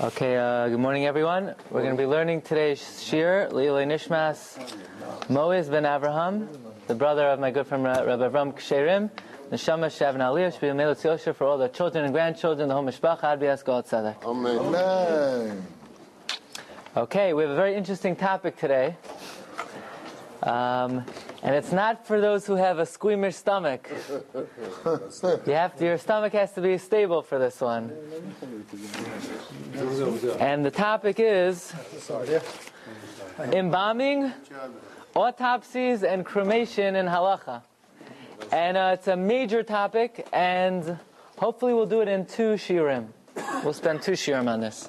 Okay, uh, good morning, everyone. We're going to be learning today's shir, Leilei Nishmas, Moiz ben Avraham, the brother of my good friend Rabbi Avram Ksherim, Neshama Shav Aliyah, be Yosher for all the children and grandchildren, the whole Mishpach, Ad B'yas God Tzedek. Amen. Okay, we have a very interesting topic today. Um, and it's not for those who have a squeamish stomach. You have to, your stomach has to be stable for this one. And the topic is embalming, autopsies, and cremation in halacha. And uh, it's a major topic, and hopefully we'll do it in two shirim. We'll spend two shirim on this.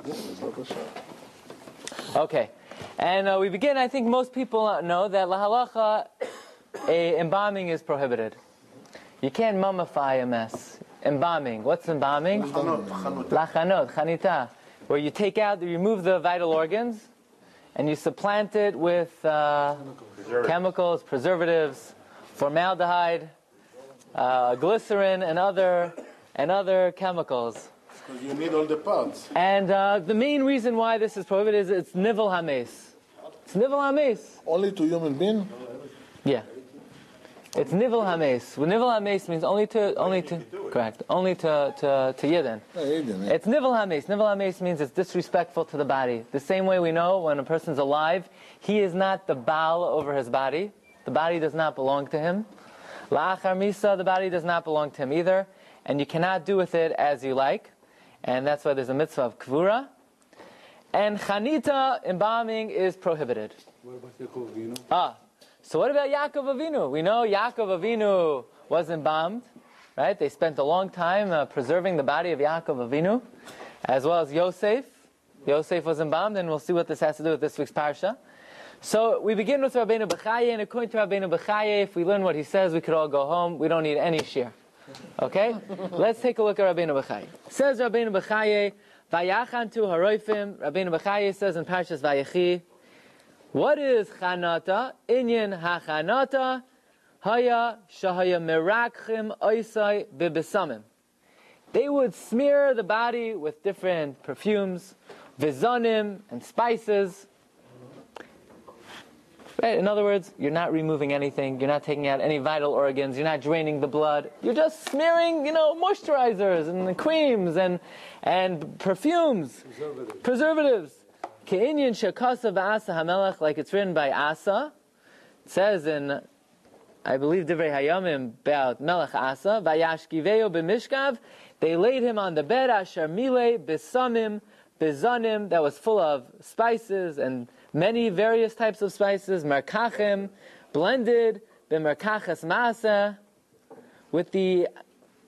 Okay. And uh, we begin, I think most people know that la halacha, a embalming is prohibited. You can't mummify a mess. Embalming. What's embalming? Lachanot, chanita. Where you take out, you remove the vital organs, and you supplant it with uh, chemicals, preservatives, formaldehyde, uh, glycerin, and other and other chemicals. Because you need all the parts. And uh, the main reason why this is prohibited is it's nivel hames. It's nivel hames. Only to human being? Yeah. It's nivel hames. Well, nivel hames means only to only to correct only to to to yidden. Yeah, Eden, yeah. It's nivel hames. Nivel hames means it's disrespectful to the body. The same way we know when a person's alive, he is not the baal over his body. The body does not belong to him. La'achar misa, the body does not belong to him either, and you cannot do with it as you like. And that's why there's a mitzvah of kvura. And chanita, embalming, is prohibited. What about Yaakov Avinu? Ah, so what about Yaakov Avinu? We know Yaakov Avinu was embalmed, right? They spent a long time uh, preserving the body of Yaakov Avinu, as well as Yosef. Yosef was embalmed, and we'll see what this has to do with this week's parsha. So we begin with Rabbeinu Bechaye, and according to Rabbeinu Bechaye, if we learn what he says, we could all go home. We don't need any shir. Okay? Let's take a look at Rabbeinu Bechaye. Says Rabbeinu Bechaye, Vayachantu haroifim. Rabbeinu Bechaye says in Parshas Vayechi, what is chanata? Inyan hachanata haya shahaya mirakchim oisai bibisamim. They would smear the body with different perfumes, vizanim, and spices. Right? In other words, you're not removing anything. You're not taking out any vital organs. You're not draining the blood. You're just smearing, you know, moisturizers and creams and and perfumes, Preservative. preservatives. Ke'inyan shekasa v'asa hamelech, like it's written by Asa. It says in, I believe, Divrei Hayamim about Melech Asa, vayashkiveo b'mishkav. They laid him on the bed, asher mile bisamim, bizanim, that was full of spices and many various types of spices, merkachim, blended, b'merkaches masa, with the,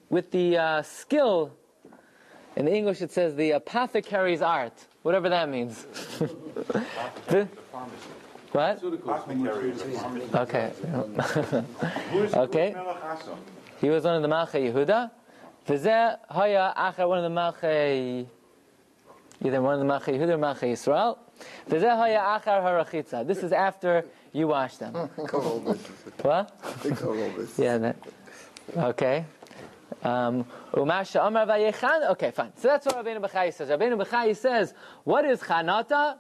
with the uh, skill in English, it says the apothecary's art, whatever that means. The- what? Okay. okay. He was one of the Malchei Yehuda. V'zeh haya achar one of the Malchei, either one of the Malchei Yehuda or Malchei Yisrael. V'zeh haya achar harachitza. This is after you wash them. What? Yeah. That, okay. Um. Okay, fine. So that's what Rabbeinu Bechai says. Rabbeinu Bechai says, what is chanata?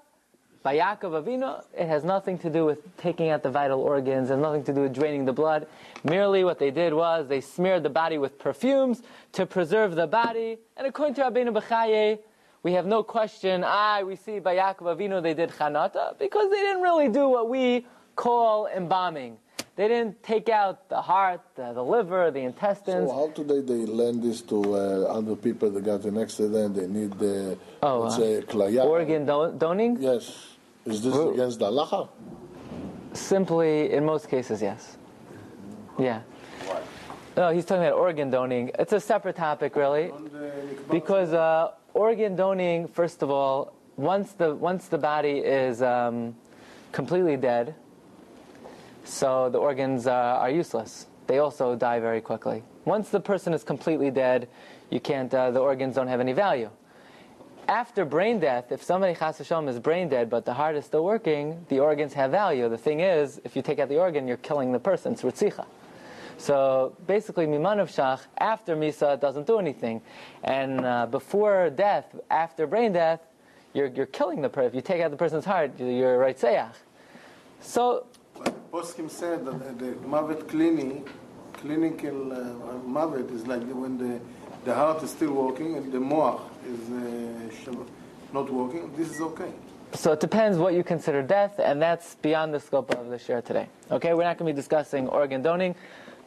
By Yaakov Avinu, it has nothing to do with taking out the vital organs, and nothing to do with draining the blood. Merely what they did was they smeared the body with perfumes to preserve the body. And according to Rabbeinu Bechaye, we have no question, ah, we see by Yaakov Avinu they did chanata, because they didn't really do what we call embalming. They didn't take out the heart, the, the liver, the intestines. So how today they lend this to uh, other people that got an accident? They need the Oh, let's uh, say klaya. Organ don- doning? Yes. Is this Well- against the halacha? Simply, in most cases, yes. Yeah. No, he's talking about organ doning. It's a separate topic, really, because uh, organ doning, first of all, once the once the body is um, completely dead, so the organs uh, are useless. They also die very quickly. Once the person is completely dead, you can't. Uh, the organs don't have any value. After brain death, if somebody chas v'shalom is brain dead but the heart is still working, the organs have value. The thing is, if you take out the organ, you're killing the person. It's ritzicha. So basically, Mimanav Shach, after Misa, doesn't do anything. And uh, before death, after brain death, you're, you're killing the person. If you take out the person's heart, you're right sayach. So, Poskim said that the mavet clinic, clinical uh, mavet is like when the, the heart is still working and the moach is uh, not working. This is okay. so it depends what you consider death, and that's beyond the scope of the share today. Okay, we're not going to be discussing organ donating.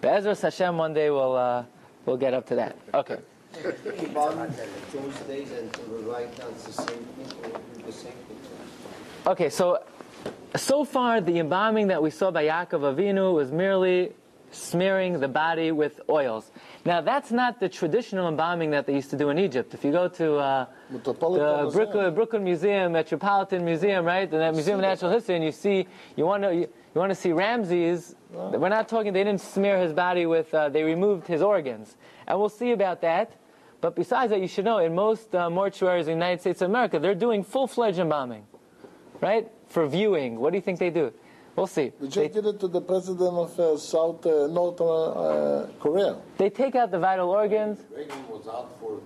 But Ezra Hashem, one day we'll, uh, we'll get up to that. Okay. Embalm Tuesdays and to the right, that's the same thing, or do the same thing. Okay, so so far the embalming that we saw by Yaakov Avinu was merely smearing the body with oils. Now that's not the traditional embalming that they used to do in Egypt. If you go to uh, the Brooklyn, Brooklyn Museum, Metropolitan Museum, right, the Museum of Natural History, and you see you want to you, you want to see Ramses. We're not talking. They didn't smear his body with. Uh, they removed his organs, and we'll see about that. But besides that, you should know in most uh, mortuaries in the United States of America, they're doing full-fledged embalming, right, for viewing. What do you think they do? We'll see. They, just did it to the president of uh, South uh, North uh, Korea. they take out the vital organs. Reagan was out for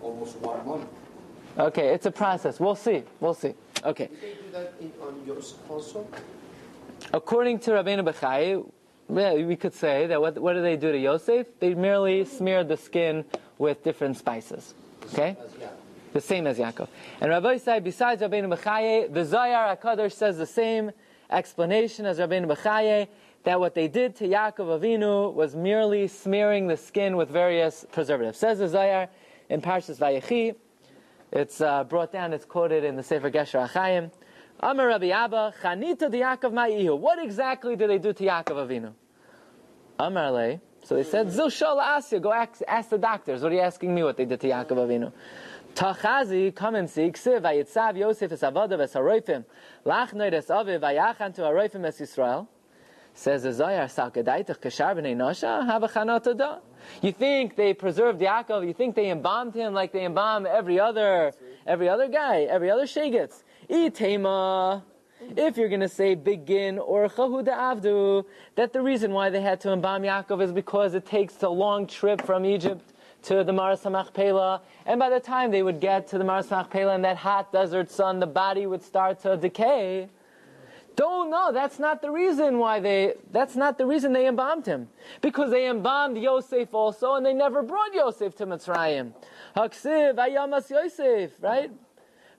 almost one month. Okay, it's a process. We'll see. We'll see. Okay. Did they do that in, on yours also? According to Rabbeinu Bechai, yeah, we could say that what, what do they do to Yosef? They merely smeared the skin with different spices. Okay? As, yeah. The same as Yaakov. And Rabbi said, besides Rabbeinu Bechaye, the Zohar HaKadosh says the same explanation as Rabbeinu Bechaye, that what they did to Yaakov Avinu was merely smearing the skin with various preservatives. Says the Zohar in Parshas Vayechi, it's uh, brought down, it's quoted in the Sefer Gesher Achayim. Amar Rabbi Abba, Chanita de Yaakov Ma'ihu. What exactly did they do to Yaakov Avinu? Amar Le. So they said, Zil Shal Asya, go ask, ask the doctors. What are you asking me what they did to Yaakov Avinu? Tachazi, come and see. Ksiv, vayitzav Yosef es avada ves haroifim. Lach noid es vayachan to haroifim es Yisrael. Says the Zohar, Sal kedaitach kashar b'nei nosha, chanot You think they preserved Yaakov, you think they embalmed him like they embalm every other, every other guy, every other shegitz. Itema. If you're going to say begin or chahuda avdu, that the reason why they had to embalm Yaakov is because it takes a long trip from Egypt to the Maras Pela, and by the time they would get to the Maras Pela in that hot desert sun, the body would start to decay. Don't know. That's not the reason why they. That's not the reason they embalmed him, because they embalmed Yosef also, and they never brought Yosef to Mitzrayim. Haksiv ayamas Yosef, right?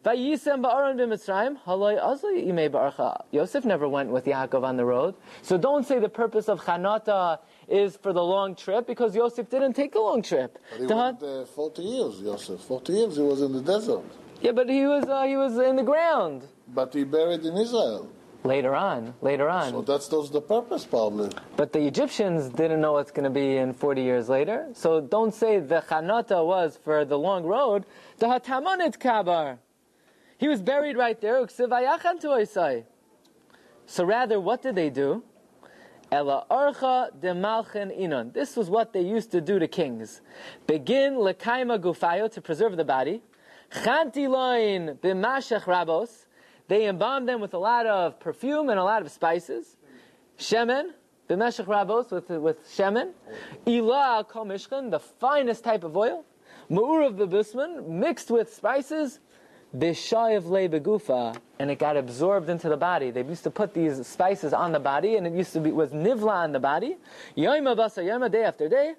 Vayisem ba'aron b'Mitzrayim, haloi azli imei ba'archa. Yosef never went with Yaakov on the road. So don't say the purpose of Chanata is for the long trip, because Yosef didn't take a long trip. But he The- went uh, 40 years, Yosef. 40 years he was in the desert. yeah, but he was, uh, he was in the ground. But he buried in Israel. Later on, later on. So that's, that's the purpose, probably. But the Egyptians didn't know what's going to be in 40 years later. So don't say the Chanata was for the long road. The Hatamonit Kabar. He was buried right there. So rather, what did they do? Ela archa de malchin inon. This was what they used to do to kings. Begin lekaima gufayo to preserve the body. Chanti loin b'mashach rabos. They embalmed them with a lot of perfume and a lot of spices. Shemen, b'meshach rabos with with shemen. Ila kol mishkan, the finest type of oil. Ma'urav b'busman, mixed with spices. Bishayev le begufa, and it got absorbed into the body. They used to put these spices on the body, and it used to be was nivla on the body. Yoima basa yoima, day after day.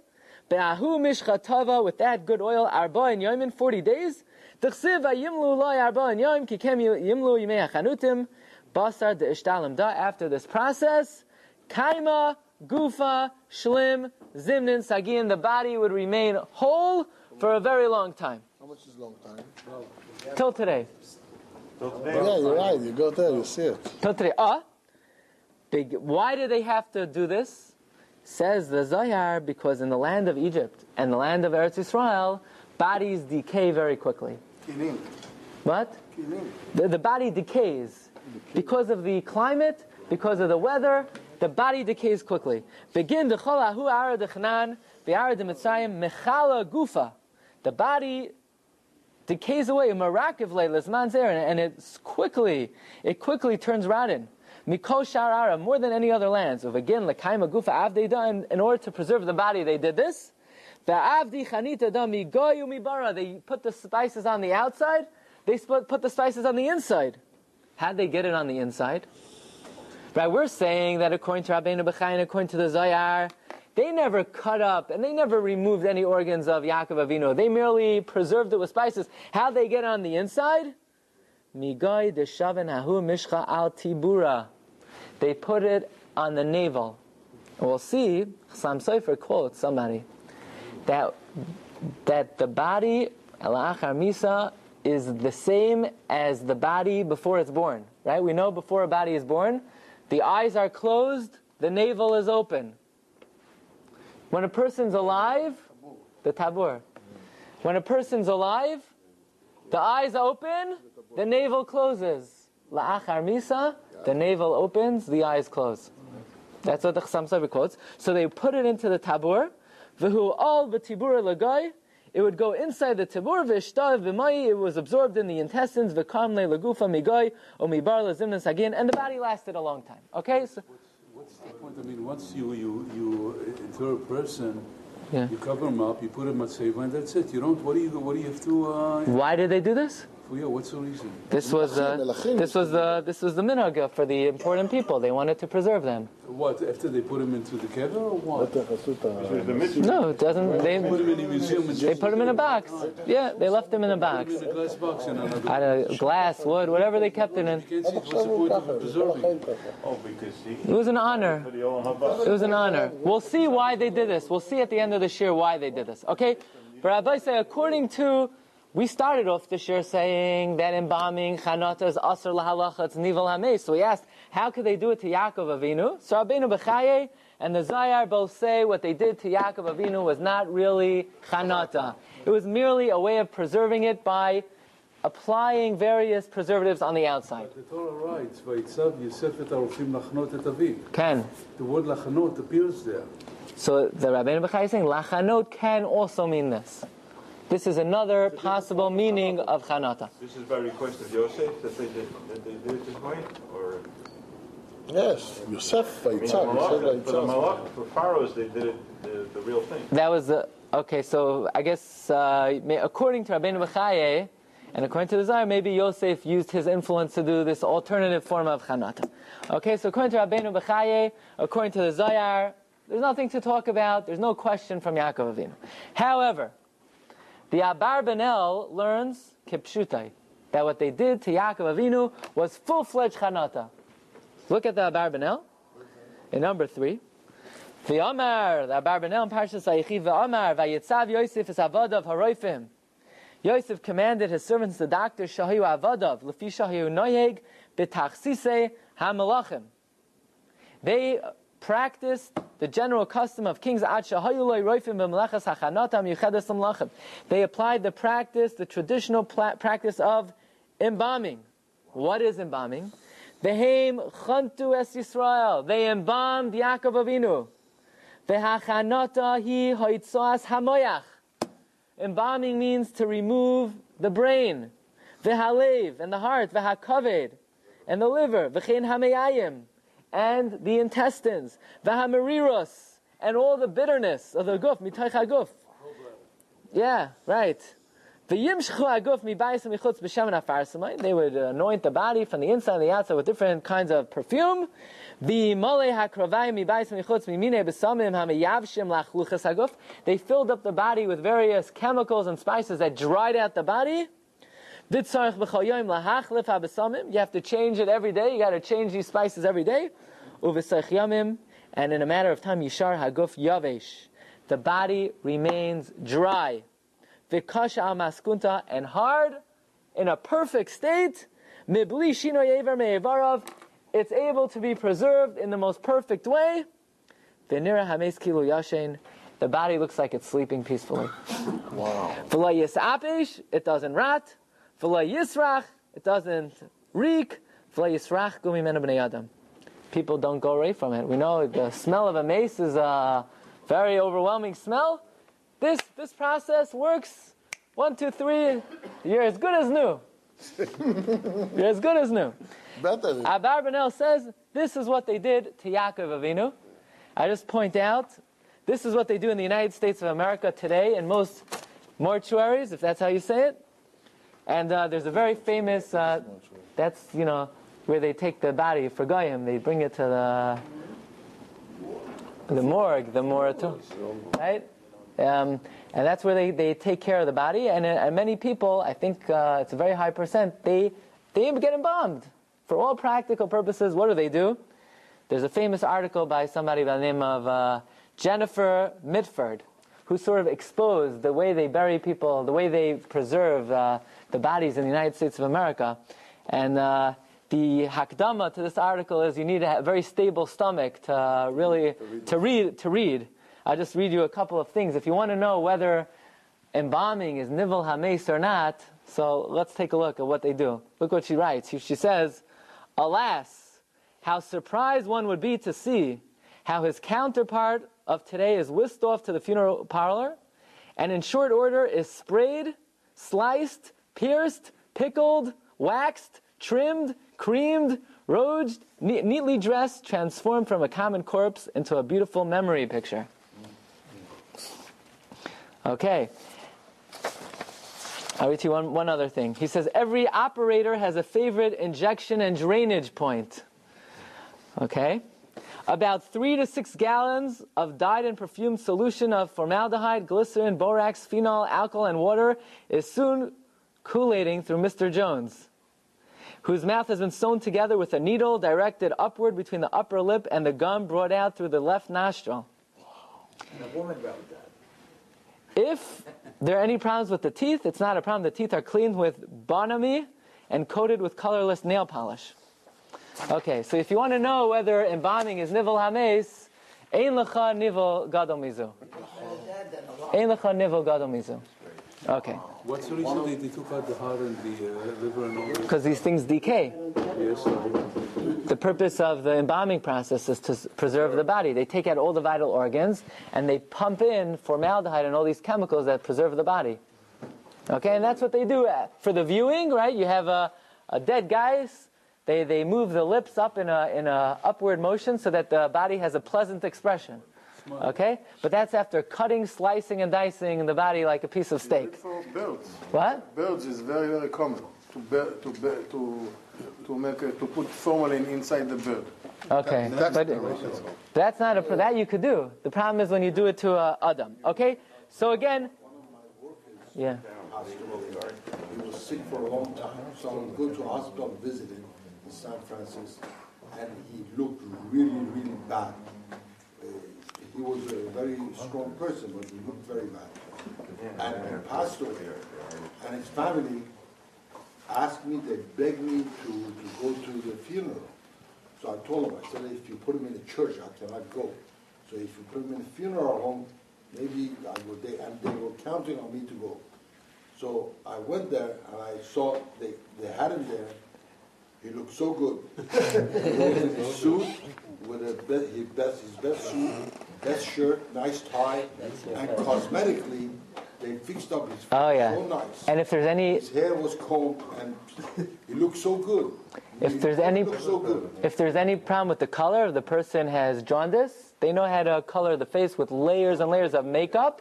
Be'ahu mishchatava, with that good oil, arba and yoimin, 40 days. T'chsiv yimlu loy arba and yoim, kikem yimlu yimei hachanutim. Basar de ishtalim da, after this process, kaima, gufa, shlim, zimnin, sagin, the body would remain whole for a very long time. How much is long time? Till today. Yeah, you're right. You go there, you see it. Till today. Ah, big. Why do they have to do this? Says the Zohar, because in the land of Egypt and the land of Eretz Israel, bodies decay very quickly. Kinim. What? Kinim. The, the body decays because of the climate, because of the weather. The body decays quickly. Begin the cholahu ara dechnan, the ara de mitzrayim mechala gufa. The body decays away, zer, and it's quickly, it quickly turns rotten. Mikol sharara, more than any other lands. Of again, lekaima gufa avdei in, in order to preserve the body, they did this. The avdi chanita da migoyu mibara, they put the spices on the outside, They put the spices on the inside. How'd they get it on the inside? Right, we're saying that according to Rabbeinu Bechai and according to the Zohar, they never cut up and they never removed any organs of Yaakov Avinu. They merely preserved it with spices. How'd they get on the inside? Migai deshaven hahu mishcha al tibura. They put it on the navel. We'll see, Sam Sofer quotes somebody, that, that the body, Alachar Misa, is the same as the body before it's born. Right? We know before a body is born, the eyes are closed, the navel is open. When a person's alive, the tabur. When a person's alive, the eyes open, the navel closes. La'achar misa, the navel opens, the eyes close. That's what the Chassam Sofer quotes. So they put it into the tabur. V'hu al v'tibur lagai. It would go inside the tabur v'ishtav v'mai. It was absorbed in the intestines v'kam le lagufa migai o mibar lezimnas again. And the body lasted a long time. Okay? So? I mean, once you, you, you inter a person, Yeah. you cover him up, you put him at seva, and that's it. You don't, what do you, what do you have to, uh, why did they do this? For you, what's the reason? This was uh, Melachim. this was the this was the minhag for the important people. They wanted to preserve them. What, after they put them into the kever or what? No, it doesn't. They Put him in a museum they put them in a box. Yeah, they left them in a box. in a glass box and another. Out of glass, wood, whatever they kept it in. You can't see, what's the point of preserving it? Oh, because he, It was an honor. for the Olam Haba. It was an honor. We'll see why they did this. We'll see at the end of the year why they did this. Okay? But Rabbi say, according to, we started off the shir saying that embalming chanata is asr lahalacha, it's nivel hamei. So we asked, how could they do it to Yaakov Avinu? So Rabbeinu Bechaye and the Zohar both say what they did to Yaakov Avinu was not really chanata. It was merely a way of preserving it by applying various preservatives on the outside. The Torah writes, "Vayitzav Yosef et arofim lachnot et aviv." Ken. The word lachnot appears there. So the Rabbeinu Bechai is saying lachanot can also mean this. This is another possible meaning of chanata. This is by request of Yosef that they did, that they did it this way? Or, Yes, Yosef, I mean, Vaitzah, Malach- Yosef, for the Malach, for pharaohs, they did it, the, the real thing. That was the okay. So I guess uh, according to Rabbeinu Bechai and according to the Zohar, maybe Yosef used his influence to do this alternative form of chanata. Okay, so according to Rabbeinu Bechai, according to the Zohar, there's nothing to talk about. There's no question from Yaakov Avinu. However, the Abarbanel learns kipshutai that what they did to Yaakov Avinu was full-fledged chanata. Look at the Abarbanel in number three. The Amar, the Abarbanel in Parshas Vayichi, the Amar, Vayitzav Yosef is Avadav Haroifim. Yosef commanded his servants, the doctors, Shahiu Avadav, Lefi Shahiu Noyeg, B'tachsise HaMelachim. They practiced the general custom of kings. They applied the practice, the traditional practice of embalming. What is embalming? Behem Chantu Es Yisrael. They embalmed Yaakov Avinu. V'hachanata hi hoitzoas hamoyach. Embalming means to remove the brain, the v'halev, and the heart, v'hakaved, and the liver, v'chein hameyayim, and the intestines, v'hameriros, and all the bitterness of the guf, mitaych haguf. Yeah, right. They would anoint the body from the inside and the outside with different kinds of perfume. They filled up the body with various chemicals and spices that dried out the body. You have to change it every day. You got to change these spices every day. And in a matter of time, yishar haguf yavesh. The body remains dry. V'kasha al maskunta and hard in a perfect state. Mibli shino yever me'evarav. It's able to be preserved in the most perfect way. V'nira hames kilu yashen. The body looks like it's sleeping peacefully. Wow. It doesn't rot. V'la yisrach, it doesn't reek. V'la yisrach gumi mena b'nei adam. People don't go away from it. We know the smell of a mace is a very overwhelming smell. This this process works. One, two, three. You're as good as new. You're as good as new. Better. Abarbanel says this is what they did to Yaakov Avinu. I just point out this is what they do in the United States of America today in most mortuaries, if that's how you say it. And uh, there's a very famous, uh, that's, you know, where they take the body for Goyim, they bring it to the, the morgue, the moratorium, right? Um, and that's where they, they take care of the body. And, uh, and many people, I think uh, it's a very high percent, they, they get embalmed. For all practical purposes, what do they do? There's a famous article by somebody by the name of uh, Jennifer Mitford, who sort of exposed the way they bury people, the way they preserve uh, the bodies in the United States of America. And uh, the hakdama to this article is you need a very stable stomach to uh, really to read to read. I'll just read you a couple of things. If you want to know whether embalming is nivel hames or not, so let's take a look at what they do. Look what she writes. She says, Alas, how surprised one would be to see how his counterpart of today is whisked off to the funeral parlor and in short order is sprayed, sliced, pierced, pickled, waxed, trimmed, creamed, rouged, ne- neatly dressed, transformed from a common corpse into a beautiful memory picture. Okay. I'll read to you one, one other thing. He says every operator has a favorite injection and drainage point. Okay? About three to six gallons of dyed and perfumed solution of formaldehyde, glycerin, borax, phenol, alcohol, and water is soon coolating through Mr. Jones, whose mouth has been sewn together with a needle directed upward between the upper lip and the gum brought out through the left nostril. And a woman wrote that. If there are any problems with the teeth, it's not a problem. The teeth are cleaned with Bon Ami and coated with colorless nail polish. Okay, so if you want to know whether embalming is nivel hames, ein lecha nivel gadol mizu. Ein lecha nivel gadol mizu. Okay, What's the reason they, they took out the heart and the uh, liver and all that? because these things decay. Yes, The purpose of the embalming process is to preserve the body. They take out all the vital organs and they pump in formaldehyde and all these chemicals that preserve the body. Okay, and that's what they do Uh, for the viewing, right? You have a, a dead guys. They, they move the lips up in a, in a upward motion so that the body has a pleasant expression. Okay? But that's after cutting, slicing, and dicing the body like a piece of steak. For birds, What? birds is very very common to bear, to bear, to to make a, to put formalin inside the bird. Okay. That's But that's not a, that you could do. The problem is when you do it to a Adam. Okay? So again, yeah. He was sick for a long time, so I would go to hospital visit him in San Francisco, and he looked really, really bad. He was a very strong person, but he looked very bad. And he passed away, and his family asked me, they begged me to, to go to the funeral. So I told them, I said, if you put him in a church, I cannot go. So if you put him in a funeral home, maybe I go there, and they were counting on me to go. So I went there and I saw they, they had him there. He looked so good. he was in his suit with a be, his best his best suit, best shirt, nice tie, and cosmetically they fixed up his face Oh, yeah. so nice. And if there's any his hair was combed and he looked so good. If He there's any- looked so good. If there's any problem with the color, if the person has jaundice, they know how to color the face with layers and layers of makeup.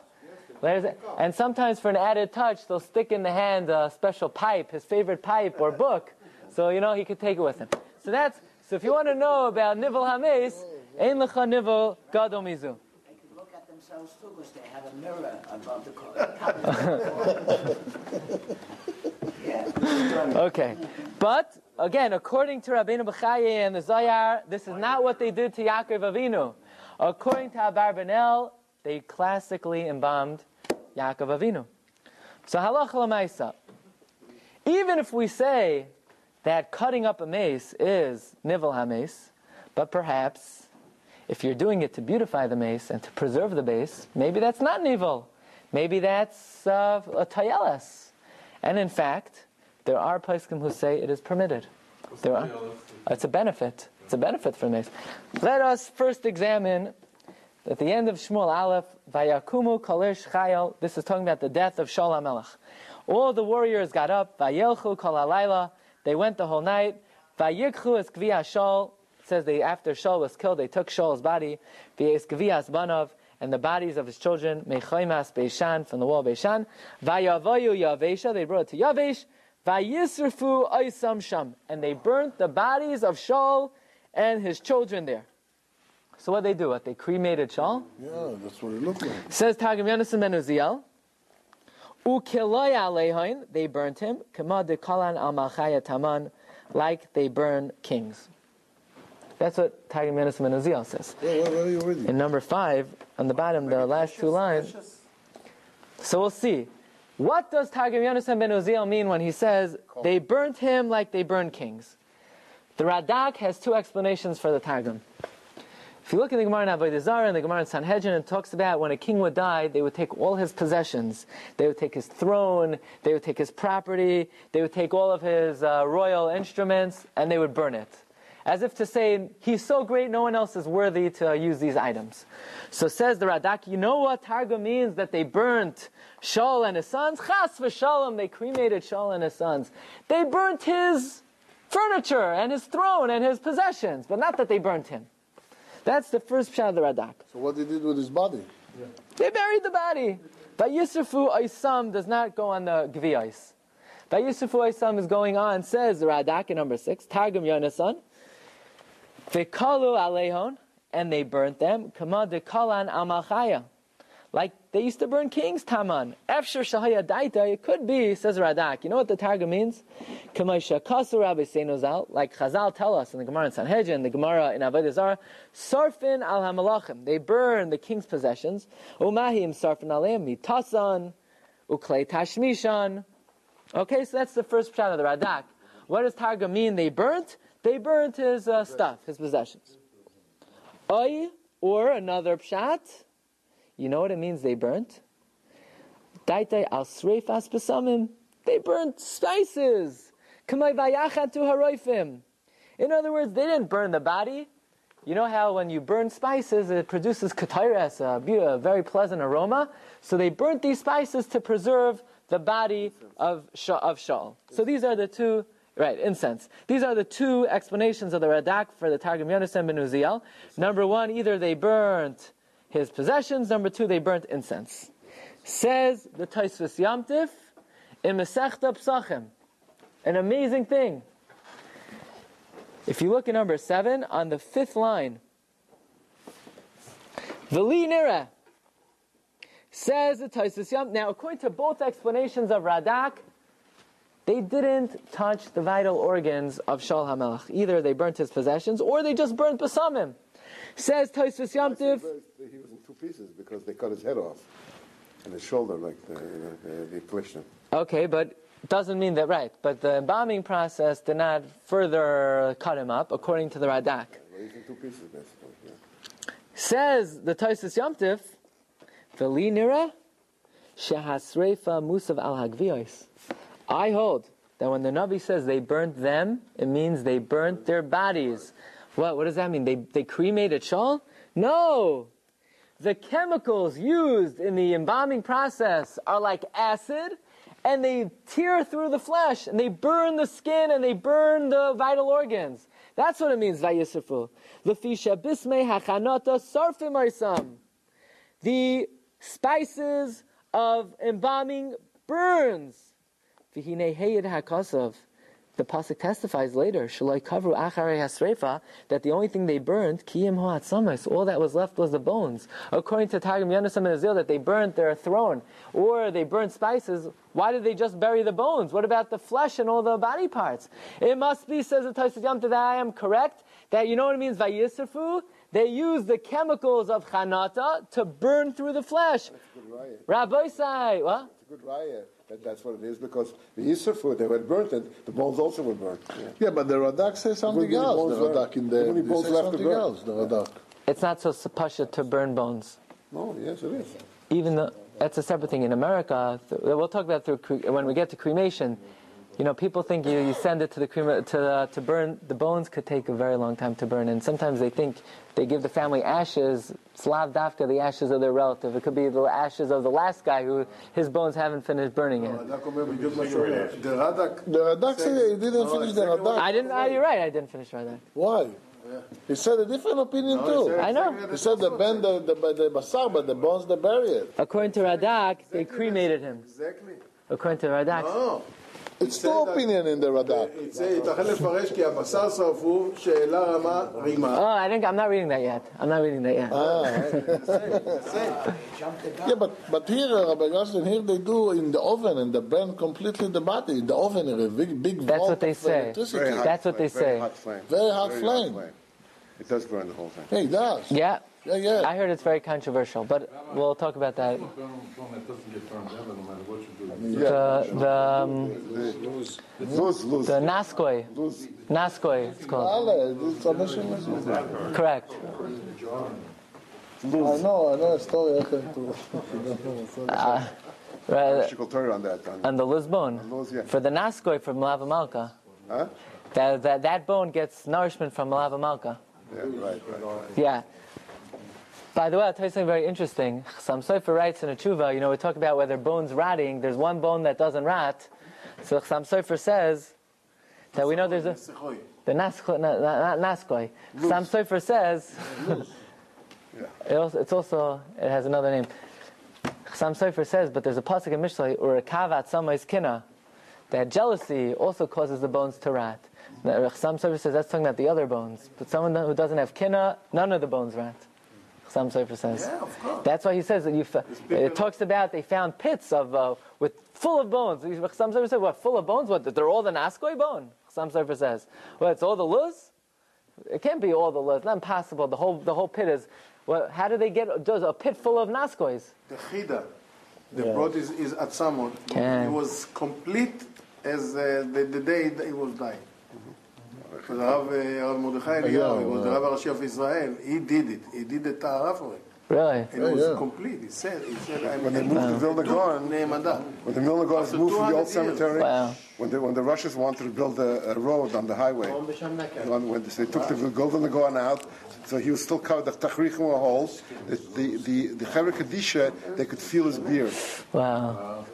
Layers, and sometimes for an added touch, they'll stick in the hand a special pipe, his favorite pipe or book, so you know he could take it with him. So that's so. If you want to know about nivel hames, ein lecha nivel gadol mizu. They could look at themselves too because they have a mirror above the co- Yeah. Okay, but again, according to Rabbeinu Bechaye and the Zohar, this is not what they did to Yaakov Avinu. According to Abarbanel, they classically embalmed Yaakov Avinu. So halacha lemaisa. Even if we say that cutting up a mace is nivel hames, but perhaps if you're doing it to beautify the mace and to preserve the base, maybe that's not nivel. Maybe that's uh, a tayeles. And in fact, there are poskim who say it is permitted. There are. It's a benefit. It's a benefit for mace. Let us first examine at the end of Shmuel Aleph, Vayakumu Kalish Chayil. This is talking about the death of Shaul HaMelech. All the warriors got up. Vayelchu Kol They went the whole night. Vayikchu es Gviya Shaul. It says they after Shaul was killed, they took Shaul's body. Banov and the bodies of his children, Mechoimas Beishan, from the wall of Beishan. Vayavoyu Yavesha, they brought it to Yavesh. Vayisrfu oisam sham. And they burnt the bodies of Shaul and his children there. So what they do? What they cremated Shaul? Yeah, that's what it looked like. Says Targum Yonasan ben Uziel. Alehoin, they burnt him. Kama de kalan al taman, like they burn kings. That's what Targum Yonasan ben Uziel says. Yeah, where, where are you reading? In number five, on the bottom, the last two lines. So we'll see. What does Targum Yonasan ben Uziel mean when he says they burnt him like they burned kings? The Radak has two explanations for the Targum. If you look in the Gemara in Avodah Zarah and the Gemara in Sanhedrin, it talks about when a king would die, they would take all his possessions. They would take his throne, they would take his property, they would take all of his uh, royal instruments, and they would burn it. As if to say, he's so great, no one else is worthy to use these items. So says the Radak, you know what Targum means that they burnt Shaul and his sons? Chas v'shalom, they cremated Shaul and his sons. They burnt his furniture and his throne and his possessions, but not that they burnt him. That's the first pshat of the Radak. So what they did with his body? They buried the body. Vayisrafu Oisam does not go on the Gviyos. Vayisrafu Oisam is going on, says the Radak in number six, Targum Yonasan. Vikalu Alehon, and they burnt them. Kama de Kalan Amalchaya. Like they used to burn kings, Taman. Efshir Shahaya Daita, it could be, says Radak. You know what the Targum means? Kama Shakasu Rabbi Seinozal, like Chazal tell us in the Gemara in Sanhedrin, the Gemara in Avodah Zarah, Sarfin al Hamalachim. They burn the king's possessions. Umahim Sarfin aleim mitasan, uklei tashmishan. Okay, so that's the first pshat of the Radak. What does Targum mean? They burnt? They burnt his uh, stuff, his possessions. Oy, or another pshat. You know what it means they burnt? Daitai al sreifas besamim. They burnt spices. Vayachat tu haroifim. In other words, they didn't burn the body. You know how when you burn spices, it produces kataires, a, very pleasant aroma. So they burnt these spices to preserve the body of of Shaul. So these are the two, right, incense. These are the two explanations of the Radak for the Targum Yonasan ben Uziel. Number one, either they burnt his possessions. Number two, they burnt incense. Says the Tosfos Yom Tov in Masechta Psachim. An amazing thing. If you look at number seven, on the fifth line, Veli Nira says the Tosfos Yom. Now, according to both explanations of Radak, they didn't touch the vital organs of Shaul HaMelech. Either they burnt his possessions, or they just burnt Basamim. Says Tosfos Yom Tov, He was in two pieces because they cut his head off and his shoulder, like the, the, the affliction. Okay, but doesn't mean that right. But the embalming process did not further cut him up, according to the Radak. Well, he's in two pieces, basically. Yeah. Says the Tosfos Yom Tov, Veli nira shehasreifa musav al hagviyos. I hold that when the Navi says they burnt them, it means they burnt their bodies. What? What does that mean? They they cremated Shaul? No. The chemicals used in the embalming process are like acid, and they tear through the flesh, and they burn the skin, and they burn the vital organs. That's what it means. Lefisha hachanota sarfim. The spices of embalming burns. V'hinei heyed hakasav. The pasuk testifies later, Shaloi kavru acharei hasrefa, that the only thing they burned, kiyim hoatzamas, all that was left was the bones. According to Targum Yonasan ben Uziel, that they burned their throne, or they burned spices, why did they just bury the bones? What about the flesh and all the body parts? It must be, says the Tosfos Yom that I am correct, that you know what it means, vayisrfu? They use the chemicals of chanata to burn through the flesh. Rabbi say, what? It's a good riot. That, that's what it is because the Yisrafu, they were burnt and the bones also were burnt. Yeah. Yeah, but the Radak says something many else. bones The are- Radak in how there, many bones say left to something burn? else. The Radak. It's not so supposed to burn bones. No, yes, it is. even though that's a separate thing in America. th- We'll talk about through cre- when we get to cremation you know, people think you, you send it to the crema to the, to burn. The bones could take a very long time to burn, and sometimes they think they give the family ashes. Slav dafka, the ashes of their relative. It could be the ashes of the last guy who his bones haven't finished burning yet. The Radak, the Radak said he didn't finish the Radak. I didn't. Oh, you're right. I didn't finish Radak. Why? He said a different opinion no, too. I know. He said the bend the, the, the basar, but the bones they buried. According to Radak, exactly. they cremated him. Exactly. According to Radak. No. It's two opinion in the Radak. Oh, I think I'm not reading that yet. I'm not reading that yet. Ah. yeah, but, but here, uh, Rabbi Gershon, here they do in the oven and they burn completely the body. The oven, is a big, big That's what they say. That's what flame, they say. Very hot flame. Very hot flame. Hot flame. It does burn the whole thing. Yeah, it does. Yeah. Yeah, yeah. I heard it's very controversial, but we'll talk about that. Burn one that doesn't get burned ever, no matter what you do. The the um, Lose, lose. the naskoi, Lose. naskoi, it's called. Correct. I know, I know a story. I can to. Uh, right, on that. On, on the Lisbon Luz, yeah. for the naskoi from Malava Malka. huh? That, that that bone gets nourishment from Malava Malka. Yeah, right, right, right. Yeah. By the way, I'll tell you something very interesting. Some Sofer writes in a tshuva, you know, we talk about whether bones rotting. There's one bone that doesn't rot. So Some Sofer says that we know there's a the naskoi. na- na- na- naskoi. Some Sofer says it also, it's also it has another name. Some Sofer says, but there's a pasuk in Mishlei or a kavat samais kina that jealousy also causes the bones to rot. Some Sofer says that's talking about the other bones, but someone who doesn't have kina, none of the bones rot. Some Sofer says. Yeah, of course. That's why he says that you. It talks about they found pits of uh, with full of bones. Some said, "What full of bones? What? They're all the naskoi bone." Some Sofer says, "Well, it's all the luz." It can't be all the luz. Not impossible. The whole the whole pit is. Well, how do they get does a pit full of naskois? The chida, the brought is, is at Samot. It was complete as uh, the, the day that he was dying. So the Rav, Rav Mordechai Eliyahu, he was the Rav Rashi of Israel. He did it. He did the tahara for it. Really? And it was complete. He said, he said, I'm When they moved to Vilna Gaon, when the Vilna Gaons After moved from the old cemetery, Wow. when, the, when the Russians wanted to build a, a road on the highway, when, when they took the Vilna Gaon out, so he was still covered, the tachrichim were holes, the, the, the, the Chevra Kadisha, they could feel his beard. Wow.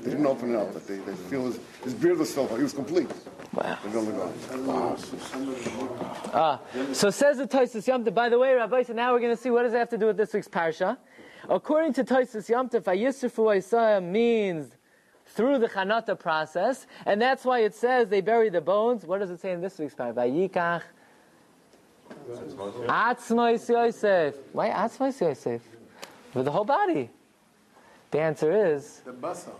They didn't open it up, but they, they feel his, his beard was still, he was complete. Ah, so says the Tosfos Yom Tov. By the way, Rabbi, so now we're going to see what does it have to do with this week's parsha. According to Tosfos Yom Tov, Vayisrafu Oisam means through the Chanata process, and that's why it says they bury the bones. What does it say in this week's parsha? Vayikach Atzmois Yosef. Why Atzmois Yosef? With the whole body. The answer is The basar.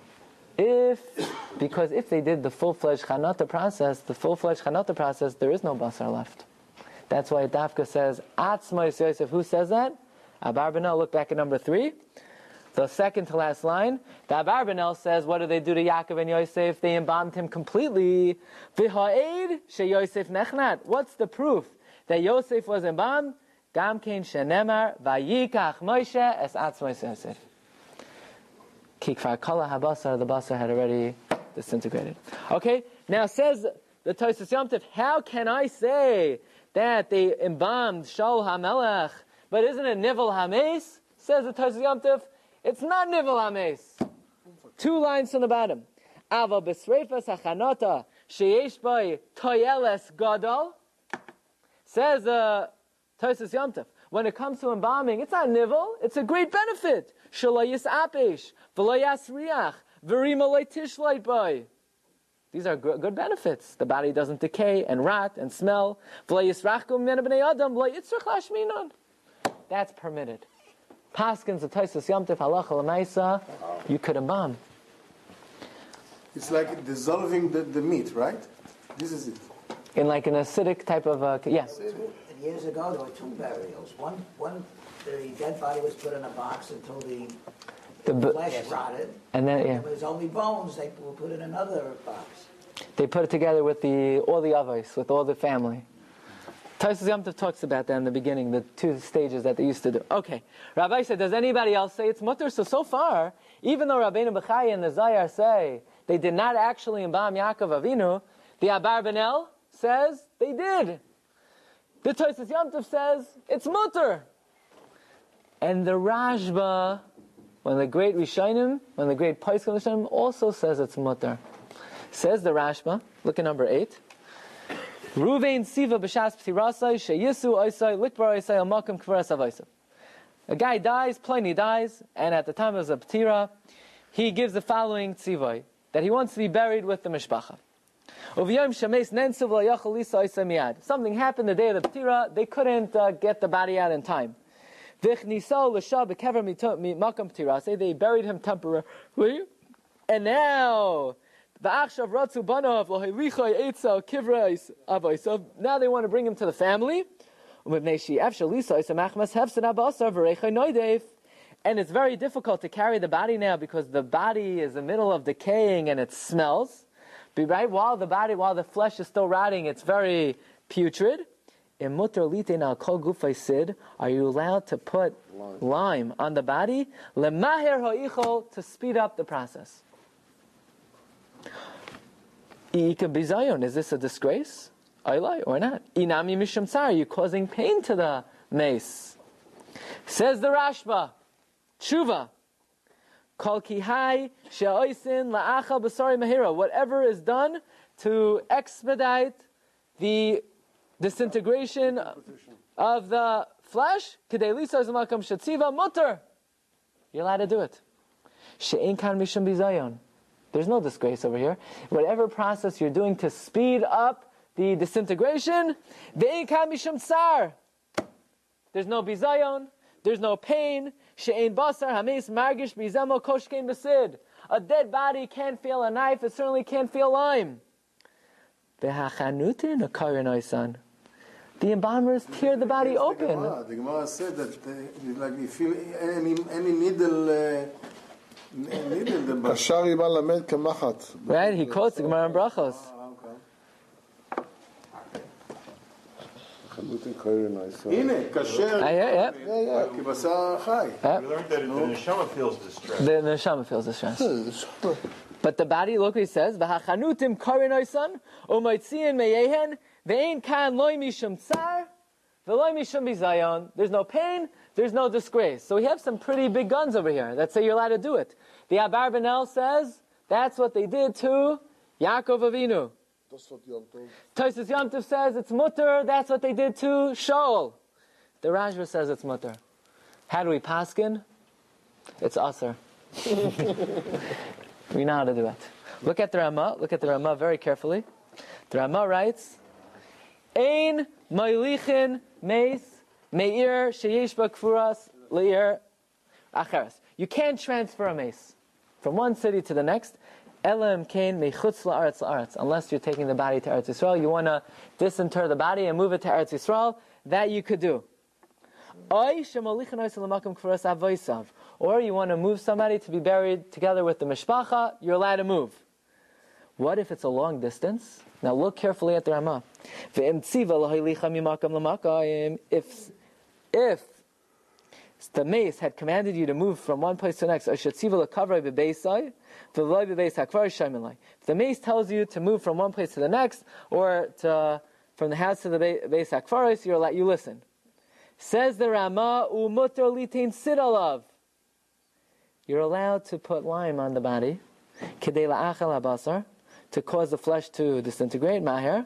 If, because if they did the full-fledged chanata process, the full-fledged chanata process, there is no basar left. That's why Dafka says, Atzma Yosef. Who says that? Abarbanel, look back at number three. The second to last line. The Abarbanel says, what did they do to Yaakov and Yosef? They embalmed him completely. V'ha'ed she Yosef nechnat. What's the proof that Yosef was embalmed? Gam kein shenemar vayikach Moshe es atzma Yosef. Kikfar habasar, the basar had already disintegrated. Okay, now says the Tosfos Yom Tov, how can I say that they embalmed Shaul HaMelech, but isn't it Nivel HaMes? Says the Tosfos Yom Tov, it's not Nivel HaMes. Two lines from the bottom. Ava b'sreifas hachanota sheyesh by toyeles gadol. Says uh, Tosfos Yom Tov, when it comes to embalming, it's not nivel, it's a great benefit. Shalayis apesh, v'layas riach, v'rima leitishleit boy. These are good, good benefits. The body doesn't decay and rot and smell. V'layis rachkum min b'nei adam, v'layitzrach lashminon. That's permitted. Paskins of Tosfos Yom Tov halacha l'maisa, you could embalm. It's like dissolving the, the meat, right? This is it. In like an acidic type of, uh, yeah. And years ago, there were two burials. One, one, the dead body was put in a box until the The b- flesh rotted. and then, yeah. When there's only bones, they will put in another box. They put it together with the all the avos, with all the family. Tosfos Yom Tov talks about that in the beginning, the two stages that they used to do. Okay, Rabbi said, does anybody else say it's mutter? So so far, even though Rabbeinu Bechai and the Zohar say they did not actually embalm Yaakov Avinu, the Abarbanel says they did. The Tosfos Yom Tov says it's mutter. And the Rashba, when the great Rishonim, when the great Paiskim Rishonim also says it's mutter. Says the Rashba, look at number eight. Ruvain siva b'shas p'tirasai sheyisu oisai likbar oisai al makam kvaras avaisa. A guy dies, Pliny dies, and at the time of the ptira, he gives the following tzivai, that he wants to be buried with the mishpacha. Something happened the day of the ptira, they couldn't uh, get the body out in time. They buried him temporarily, and now. Now they want to bring him to the family. And it's very difficult to carry the body now because the body is in the middle of decaying and it smells. Right while the body, while the flesh is still rotting, it's very putrid. In mutter litin al kol gufay sid, are you allowed to put lime, on the body? Lemaher ho'ichol, to speed up the process. Ika bizayon, is this a disgrace? Oilai, or not? Inami mishum tsar, are you causing pain to the mace? Says the Rashba, tshuva, Kol kihai she'oisin la'achal basari mahira. Whatever is done to expedite the disintegration of the flesh, mutter. You're allowed to do it. There's no disgrace over here. Whatever process you're doing to speed up the disintegration. There's no bizayon. There's no pain. A dead body can't feel a knife. It certainly can't feel lime. V'hachanutin a karin the embalmers tear the body yes, open. The Gemara, the Gemara said that like if you any any needle. Uh, right, he quotes the Gemara on Brachos. Ah, ah, yeah, ah, yeah. We learned that the neshama feels distress. The neshama feels. But the body, look what he says, ve'ein kan loy mishum tsar, ve'loy mishum bizayon. There's no pain, there's no disgrace. So we have some pretty big guns over here that say you're allowed to do it. The Abarbanel says that's what they did to Yaakov Avinu. Tosfos Yom Tov says it's mutter, that's what they did to Shaul. The Rajva says it's mutter. How do we paskin? It's usher. We know how to do it. Look at the Ramah. Look at the Ramah very carefully. The Ramah writes, Ein meilichin meis meir sheyesh kfuras leir acheres. You can't transfer a mace from one city to the next. Elam kain mechutz la'aretz la'aretz. Unless you're taking the body to Eretz Yisrael, you want to disinter the body and move it to Eretz Yisrael. That you could do. Or you want to move somebody to be buried together with the mishpacha, you're allowed to move. What if it's a long distance? Now look carefully at the l'makayim. If, if the mace had commanded you to move from one place to the next. If the mace tells you to move from one place to the next, or to, from the house to the beis hakvaris, you're allowed, you listen. Says the sidalav. You're allowed to put lime on the body, to cause the flesh to disintegrate, maher,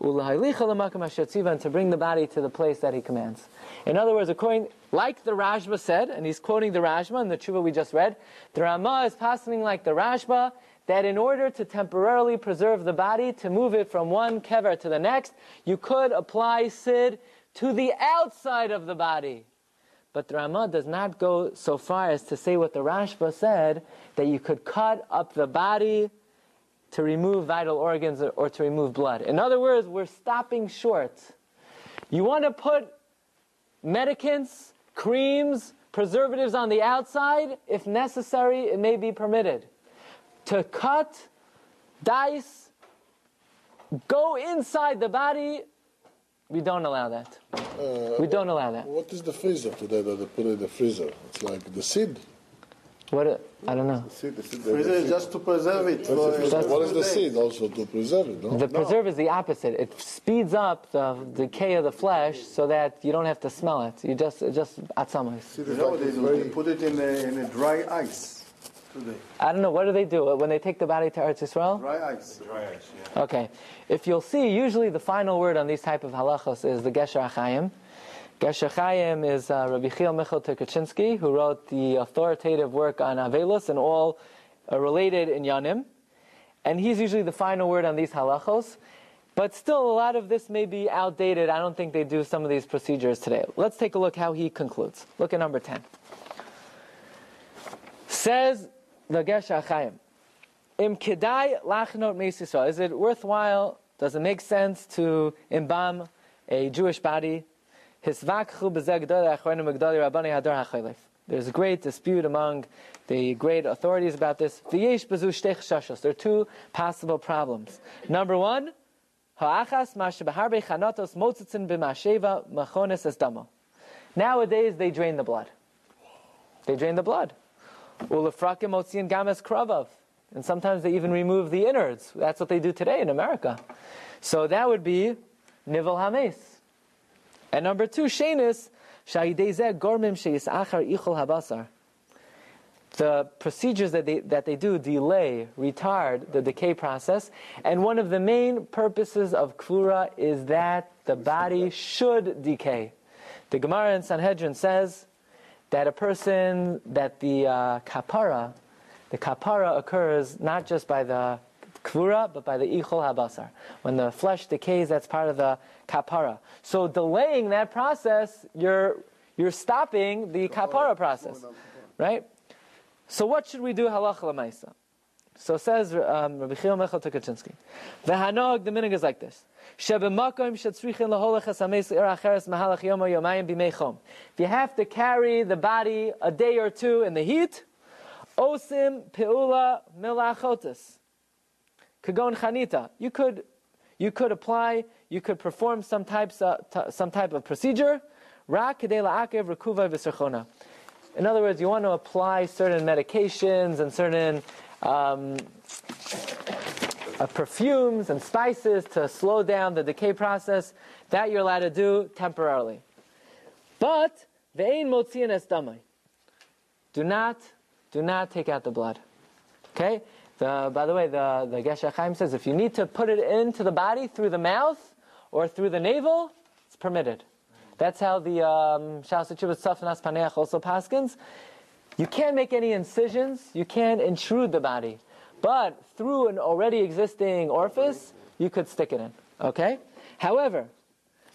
and to bring the body to the place that he commands. In other words, according, like the Rashba said, and he's quoting the Rashba in the tshuva we just read, the Rama is passing like the Rashba, that in order to temporarily preserve the body, to move it from one kever to the next, you could apply sid to the outside of the body. But the Ramah does not go so far as to say what the Rashba said, that you could cut up the body to remove vital organs or, or to remove blood. In other words, we're stopping short. You want to put medicants, creams, preservatives on the outside, if necessary, it may be permitted. To cut, dice, go inside the body, we don't allow that. Uh, we don't allow that. What is the freezer today that they put in the freezer? It's like the seed. What? I don't know. Freezer is just to preserve it. For, What is the seed? Also to preserve it, no? The preserve is the opposite. It speeds up the decay of the flesh so that you don't have to smell it. You just it just atzamos. You know they? They put it in a, in a dry ice today. I don't know what do they do when they take the body to Eretz Yisrael. Dry ice. Dry ice, yeah. Okay, if you'll see, usually the final word on these type of halachos is the Gesher Achayim. Gesher Achayim is uh, Rabbi Chiel Michal Tukachinsky, who wrote the authoritative work on Avelus and all uh, related in Yanim. and he's usually the final word on these halachos. But still, a lot of this may be outdated. I don't think they do some of these procedures today. Let's take a look how he concludes. Look at number 10. Says the Gesher Chaim, Im kedai lachnot meis Is it worthwhile? Does it make sense to embalm a Jewish body? There's a great dispute among the great authorities about this. There are two possible problems. Number one. Nowadays, they drain the blood. They drain the blood. And sometimes they even remove the innards. That's what they do today in America. So that would be nivel hames. And number two, shenis, shahidezeh gormim sheyisachar ichol habasar. The procedures that they, that they do delay, retard the decay process. And one of the main purposes of klura is that the body should decay. The Gemara in Sanhedrin says that a person, that the uh, kapara, the kapara occurs not just by the kvura, but by the ichol habasar. When the flesh decays, that's part of the kapara. So delaying that process, you're, you're stopping the kapara process. Right? So what should we do halacha lemaisa? So says um, Rabbi Chil Mechel Tukachinsky. V'hanog, the minig is like this. Shebemakom shetzrichin laholech hasames ir acheres mahalach yomo yomayim b'mei chom. If you have to carry the body a day or two in the heat, osim peula milachotis. Kagon chanita. You could, you could apply, you could perform some types, uh, t- some type of procedure. In other words, you want to apply certain medications and certain um, uh, perfumes and spices to slow down the decay process. That you're allowed to do temporarily. But ve'ein motzian es. Do not, do not take out the blood. Okay. The, by the way, the the Gesher Chaim says if you need to put it into the body through the mouth or through the navel, it's permitted. That's how the um, Shas Chubas Tzafnas Paneach also paskins. You can't make any incisions. You can't intrude the body, but through an already existing orifice, you could stick it in. Okay. However,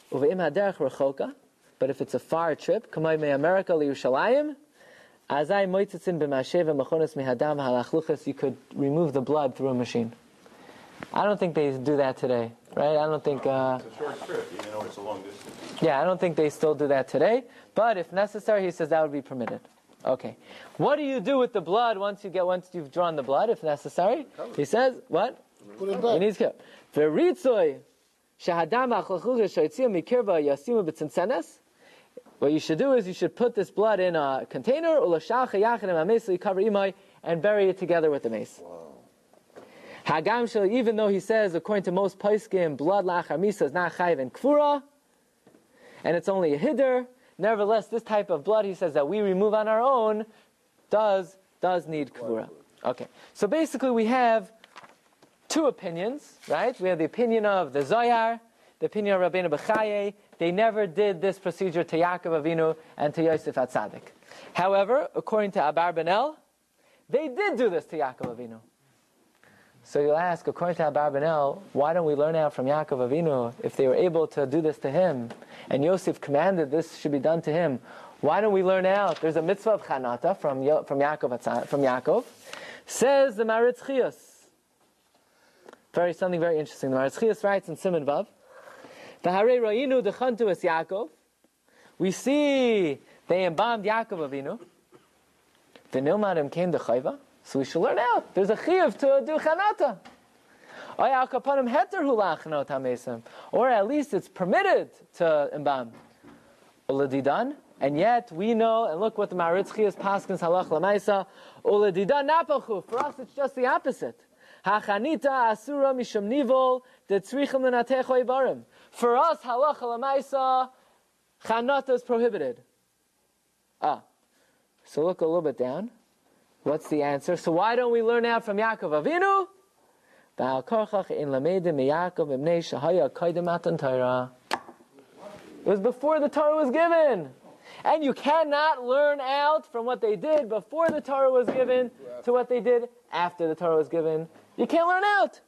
but if it's a far trip, kamay me America liyushalayim, azai moitzitzin b'mashev mechonis mehadam halachluchas, you could remove the blood through a machine. I don't think they do that today, right? I don't think. Uh, It's a short trip, even though it's a long distance. yeah, I don't think they still do that today. But if necessary, he says that would be permitted. Okay. What do you do with the blood once you get once you've drawn the blood, if necessary? He says what? Put it back. He needs to. Veritzoy shahadam achlachucha shoytzia mikirba yasimu b'tzintzenes. What you should do is you should put this blood in a container, ulashalcha yachid and cover and bury it together with the mace. Hagam shel, even though he says, according to most paiskim, blood lachar misa is not chayiv and kfura, and it's only a hiddur. Nevertheless, this type of blood, he says, that we remove on our own, does does need kfura. Okay, so basically we have two opinions, right? We have the opinion of the Zohar, the opinion of Rabbeinu Bechaye. They never did this procedure to Yaakov Avinu and to Yosef Atzadik. However, according to Abarbanel, they did do this to Yaakov Avinu. So you'll ask, according to Abarbanel, why don't we learn out from Yaakov Avinu if they were able to do this to him, and Yosef commanded this should be done to him? Why don't we learn out? There's a mitzvah of Chanata from from Yaakov from Yaakov. Says the Maritz. Very something very interesting. The Maritz writes in Simon Vav. The Hare Roinu Dechantu es Yaakov. We see they embalmed Yaakov Avinu. The Nilmadim came to Chayva. So we should learn out. There's a chiyuv to do chanata. Or at least it's permitted to embalm. Uladidan. And yet we know, and look what the Maritzchi is paskins halach lamaisa. Uladidan napachu. For us it's just the opposite. Hachanita asura misham nivol detzrichim lenatecho ibarim. For us halach lamaisa, chanata is prohibited. Ah. So look a little bit down. What's the answer? So why don't we learn out from Yaakov Avinu? It was before the Torah was given. And you cannot learn out from what they did before the Torah was given to what they did after the Torah was given. You can't learn out.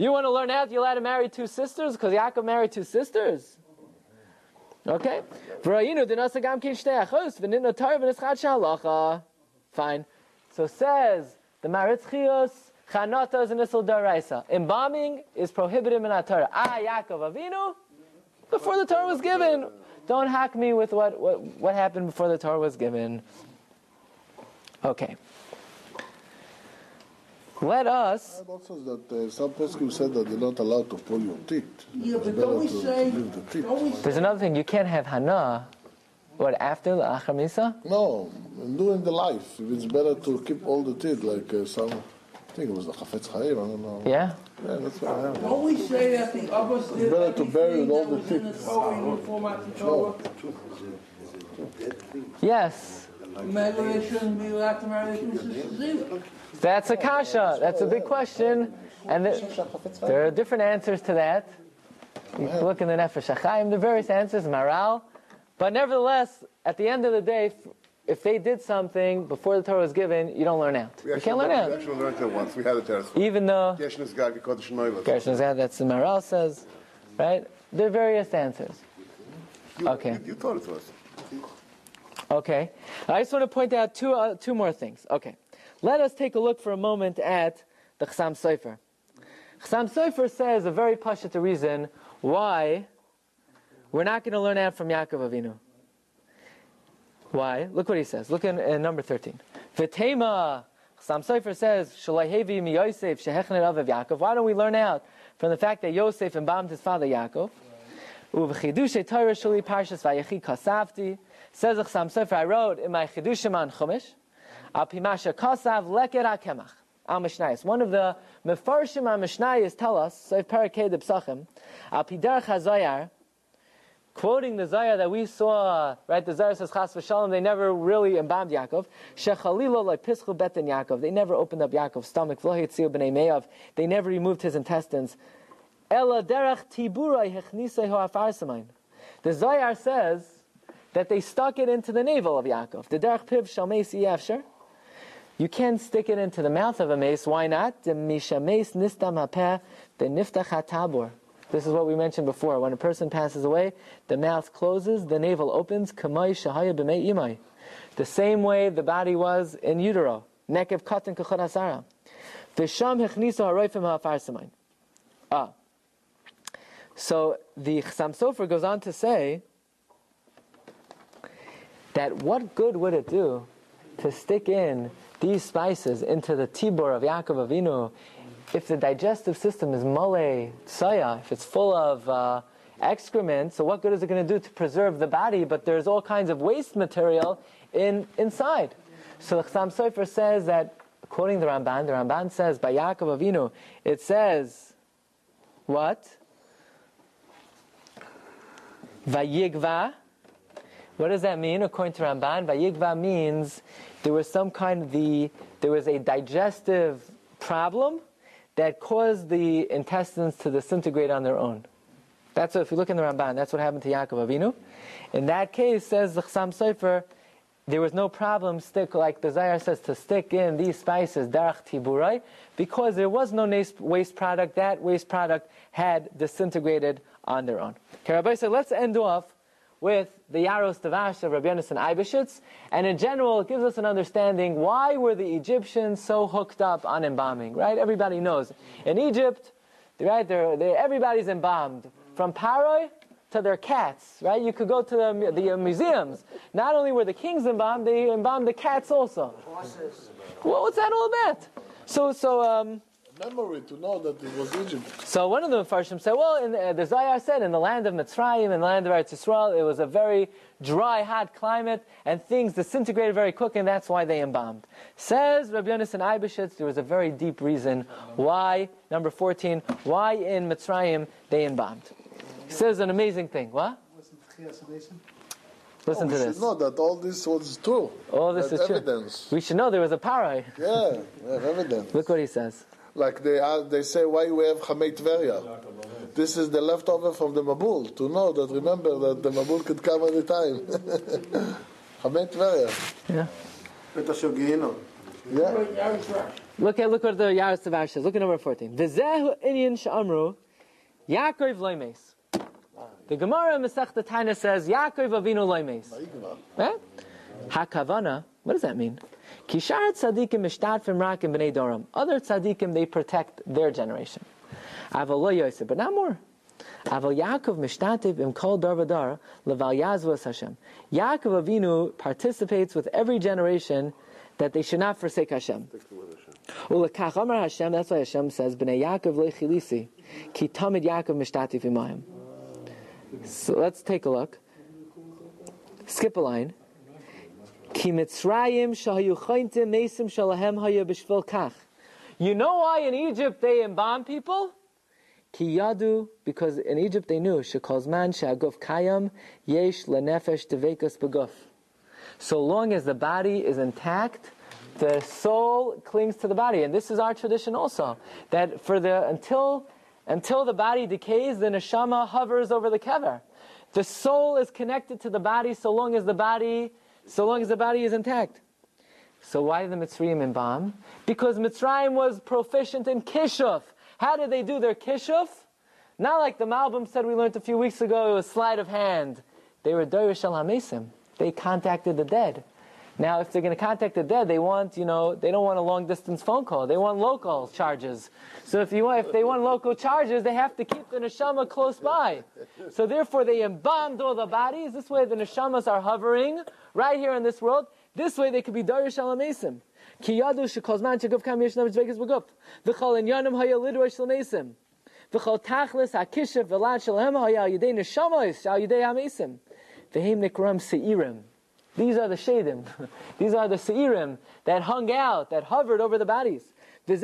You want to learn out, you're allowed to marry two sisters because Yaakov married two sisters. Okay? Fine. So says the Maritz Chios, Chanata is an Isel Daraisa. Embalming is prohibited in Torah. Ah, Yaakov Avinu, before the Torah was given. Don't hack me with what, what, what happened before the Torah was given. Okay. Let us. And also that uh, some poskim said that you're not allowed to pull your teeth. Yeah, It's but don't we to, say, to the teeth. don't we There's another thing. You can't have Hana. What, after the Achamisa? No, during the life, it's better to keep all the teeth, like uh, some, I think it was the Chafetz Chaim, I don't know. Yeah? Yeah, that's what I have. Don't we say that the others did it's better to bury everything all the teeth. in the things. Torah in the format of Torah? Yes. Maybe they shouldn't be allowed to marry their sisters. That's a kasha. That's a big question. And the, there are different answers to that. You can look in the Nefesh HaChaim, the various answers, Maral. But nevertheless, at the end of the day, if, if they did something before the Torah was given, you don't learn out. We You can't learn out. We out. actually learned that once. We had it Torah. Even though Yeshnas Gag, Gershon that's the Maral says, right? There are various answers. Okay. You, you taught it to us. Okay. I just want to point out two, uh, two more things. Okay. Let us take a look for a moment at the Chasam Sofer. Chasam Sofer says a very pashut reason why we're not going to learn out from Yaakov Avinu. Why? Look what he says. Look in, in number 13. V'tema, Chasam Sofer says, Shalahevi mi Yosef shehechnet aviv Yaakov. Why don't we learn out from the fact that Yosef embalmed his father Yaakov? Torah shali parshas kasavti. Says the Chasam Sofer, I wrote in my chidushim on Chumash, Al pimasha kasav leket akemach. Al Mishnayos. One of the mefarshim on Mishnayos tell us, so Parakeh de Psachim, Al piderach hazayar, quoting the Zohar that we saw, right? The Zohar says Chas v'Shalom, they never really embalmed Yaakov. Shechalilo like pischu beten Yaakov. They never opened up Yaakov's stomach. V'lo hitziu b'nei meyav. They never removed his intestines. Ela derach tiburai hechnisei ho afarsamayim. The Zohar says that they stuck it into the navel of Yaakov. The derech piv shalmeis yafsher. You can stick it into the mouth of a mace. Why not? The mishameis nistam hapeh the niftach hatabor. This is what we mentioned before. When a person passes away, the mouth closes, the navel opens. The same way the body was in utero. Nekev katan kachot asara. V'sham hechnisa haroifim ha'afarsamayim. Ah. So the Chasam Sofer goes on to say that what good would it do to stick in these spices into the tibor of Yaakov Avinu if the digestive system is mole tsaya, if it's full of uh, excrement, so what good is it going to do to preserve the body? But there's all kinds of waste material in inside. So the Chasam Sofer says that, quoting the Ramban, the Ramban says by Yaakov Avinu, it says, what? Vayigva. What does that mean according to Ramban? Vayigva means there was some kind of the there was a digestive problem that caused the intestines to disintegrate on their own. That's what, if you look in the Ramban, that's what happened to Yaakov Avinu. In that case, says the Chasam Sofer, there was no problem stick like the Zohar says to stick in these spices darach tiburai because there was no waste product. That waste product had disintegrated on their own. Okay, Rabbi said, let's end off with the Yaaros Devash of Rabbi Yonasan Eibeshitz, and in general, it gives us an understanding why were the Egyptians so hooked up on embalming, right? Everybody knows. In Egypt, right, they're, they're, everybody's embalmed. From Paroi to their cats, right? You could go to the, the uh, museums. Not only were the kings embalmed, they embalmed the cats also. Well, what's that all about? So, so, um, Memory to know that it was Egypt. so one of the Farshim said, well, in uh, the, the Zohar said, in the land of Mitzrayim, in the land of Eretz Yisrael, it was a very dry, hot climate, and things disintegrated very quick, and that's why they embalmed. Says Rabbi Yonasan Eibeshitz, there was a very deep reason why, number 14, why in Mitzrayim they embalmed. He says an amazing thing. What? Oh, Listen we to should this. know that all this was true. All this That is true. evidence. We should know there was a parai. Yeah, we have evidence. Look what he says. Like they are, they say, why we have Chamei Tveria? This is the leftover from the Mabul, to know that, remember that the Mabul could come any time. Chamei Tveria. Yeah. Yeah. Look at look at the Yaroslav says. Look at number fourteen. V'zehu inyan shamru Yaakov loimes. The Gemara Masechta Tana says Yaakov Avinu loimes. Hakavana. What does that mean? Kishar tzadikim mishtadfim rakim b'nei doram. Other tzadikim they protect their generation. Aval lo but not more. Aval Yaakov mishtativ im kol dar v'dar leval yazvos Hashem. Yaakov Avinu participates with every generation that they should not forsake Hashem. Ulekach Amar Hashem, that's why Hashem says, B'nei Yaakov lechilisi, ki tamid Yaakov mishtativ imayim. So let's take a look. Skip a line. You know why in Egypt they embalm people? Because in Egypt they knew, yesh. So long as the body is intact, the soul clings to the body, and this is our tradition also. That for the until until the body decays, the neshama hovers over the kever. The soul is connected to the body so long as the body so long as the body is intact. So why the Mitzrayim embalm? Because Mitzrayim was proficient in kishuf. How did they do their kishuf? Not like the Malbim said we learned a few weeks ago, it was sleight of hand. They were Dorish al Hamesim. They contacted the dead. Now, if they're going to contact the dead, they want, you know, they don't want a long distance phone call. They want local charges. So if you want, if they want local charges, they have to keep the neshama close by. So therefore, they embalmed all the bodies. This way, the neshamas are hovering right here in this world. This way, they could be darish alamesim. Ki yadu shekozman sheguv kam yesh navish vegas begup. V'chol in yanim haya lidrosh lamesim. V'chol tachlis hakishav v'lad shalhem haya yidei neshamas shal yidei hamesim. V'hem nikram seirim. These are the shadim. These are the seirim that hung out, that hovered over the bodies. That's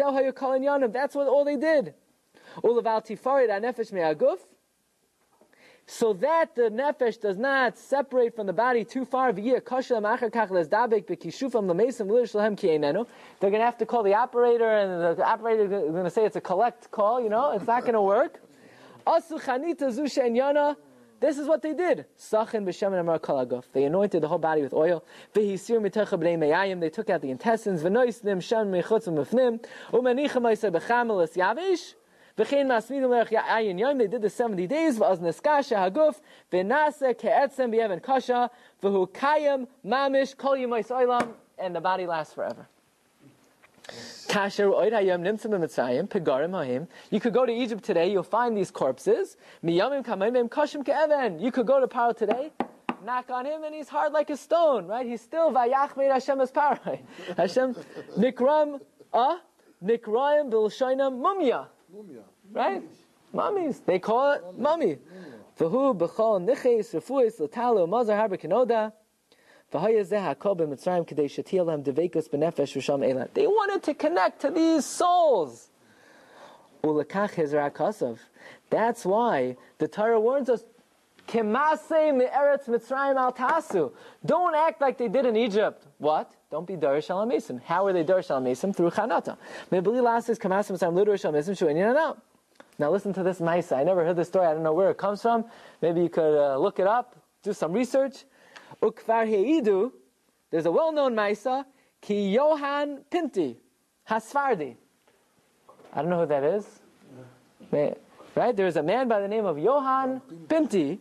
what all they did. So that the nefesh does not separate from the body too far. They're going to have to call the operator, and the operator is going to say it's a collect call. You know, it's not going to work. This is what they did. They anointed the whole body with oil. They took out the intestines. They did the seventy days. And the body lasts forever. You could go to Egypt today. You'll find these corpses. Miyamim kamayim kashim ke'even. You could go to Paro today knock on him and he's hard like a stone, right? He's still vayach made Hashem as parai. Hashem nikram ah nikrayim bilshainam mumya. Right? Mummies. They call it mummy. V'hu b'chol niches refuis l'talo mazar harba kenoda. They wanted to connect to these souls. That's why the Torah warns us, Don't act like they did in Egypt. What? Don't be Darish al. How are they Darish al? Through Chanata. Now listen to this Maisa. I never heard this story. I don't know where it comes from. Maybe you could uh, look it up, do some research. Ukvar Heidu, there's a well-known Maisa, Ki Johan Pinti, Hasfardi. I don't know who that is. Right? There's a man by the name of Johan Pinti.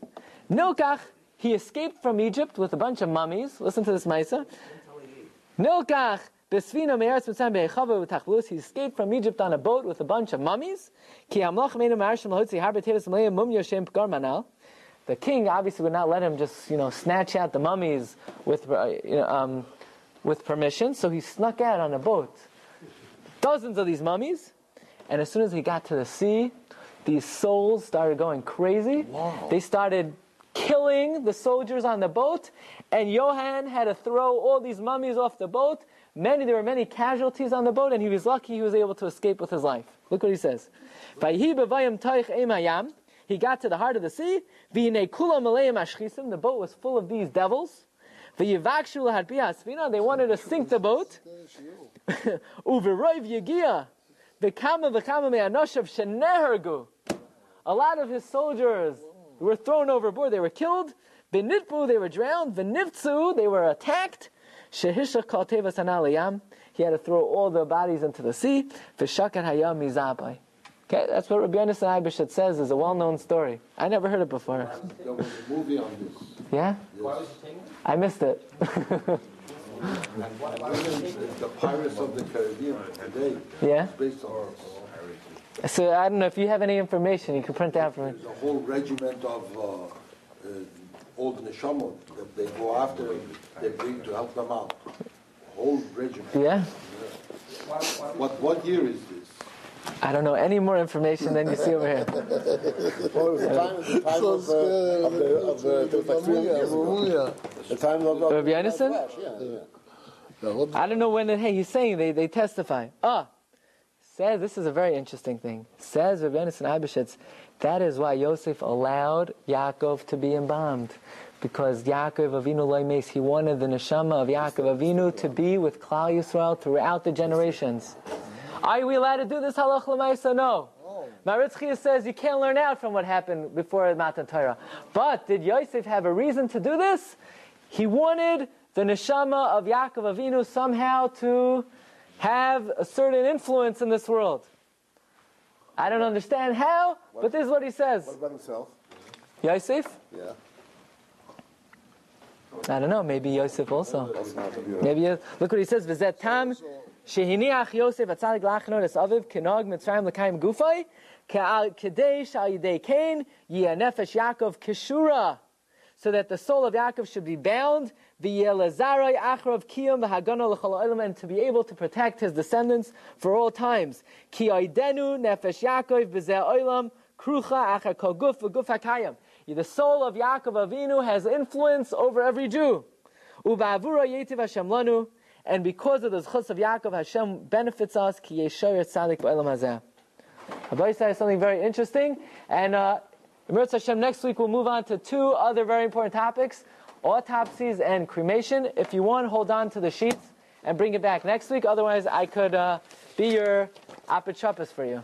Nilkach, he escaped from Egypt with a bunch of mummies. Listen to this Maisa. Nilkach, Besvina me'eretz mitzrayim be'echava v'tachvus. He escaped from Egypt on a boat with a bunch of mummies. The king obviously would not let him just, you know, snatch out the mummies with, uh, you know, um, with permission. So he snuck out on a boat. Dozens of these mummies. And as soon as he got to the sea, these souls started going crazy. Wow. They started killing the soldiers on the boat. And Johan had to throw all these mummies off the boat Many, there were many casualties on the boat, and he was lucky he was able to escape with his life. Look what he says. He got to the heart of the sea. The boat was full of these devils. They wanted to sink the boat. A lot of his soldiers were thrown overboard. They were killed. They were drowned. They were attacked. Shehishach kol tevas hanal yam. He had to throw all the bodies into the sea. V'shakar hayam mizabai. Okay, that's what Rabbi Yonasan Eibeshitz says is a well-known story. I never heard it before. There was a movie on this. Yeah? I missed it. The Pirates of the Caribbean today. Yeah? It's based on this. So I don't know if you have any information you can print out for me. There's a whole regiment of uh, uh, old neshamot that they go after they bring to help them out. Whole regiment. Yeah? What, what year is this? I don't know any more information than you see over here. Well, it was the time, the time So of, uh, of the, of the, the, like three years ago. Mamuya. The time of, of Rabbi Yonasan? Flash, yeah, yeah. Yeah, what- I don't know when it, hey, he's saying they, they testify. Ah, says, this is a very interesting thing. Says Rabbi Yonasan Eibeshitz, that is why Yosef allowed Yaakov to be embalmed. Because Yaakov Avinu Loimes, he wanted the neshama of Yaakov Avinu to be with Klal Yisrael throughout the generations. Are we allowed to do this halach l'maisa? No. Oh. Maritzchia says you can't learn out from what happened before Matan Torah. But did Yosef have a reason to do this? He wanted the neshama of Yaakov Avinu somehow to have a certain influence in this world. I don't understand how, but this is what he says. What about himself? Yosef? Yeah. I don't know. Maybe Yosef also. Also not to be Maybe look what he says. V'zet tam shehiniach Yosef atzadik lachno es aviv mitzrayim l'kaim gufay ke'al kedei shal yidei kain yeh nefesh Yaakov kishura, so that the soul of Yaakov should be bound v'yelazarai achrav kiyum v'hagana l'chol and to be able to protect his descendants for all times. Ki oidenu nefesh Yaakov b'zeh olam krucha achar kol guf v'guf hakayim. The soul of Yaakov Avinu has influence over every Jew. Uba'avura yetiv Hashem lanu, and because of the chus of Yaakov, Hashem benefits us. Ki yeshoyer tzadik ba'elam hazeh. Abai says something very interesting, and uh, Hashem next week we'll move on to two other very important topics: autopsies and cremation. If you want, hold on to the sheets and bring it back next week. Otherwise, I could uh, be your apotropos for you.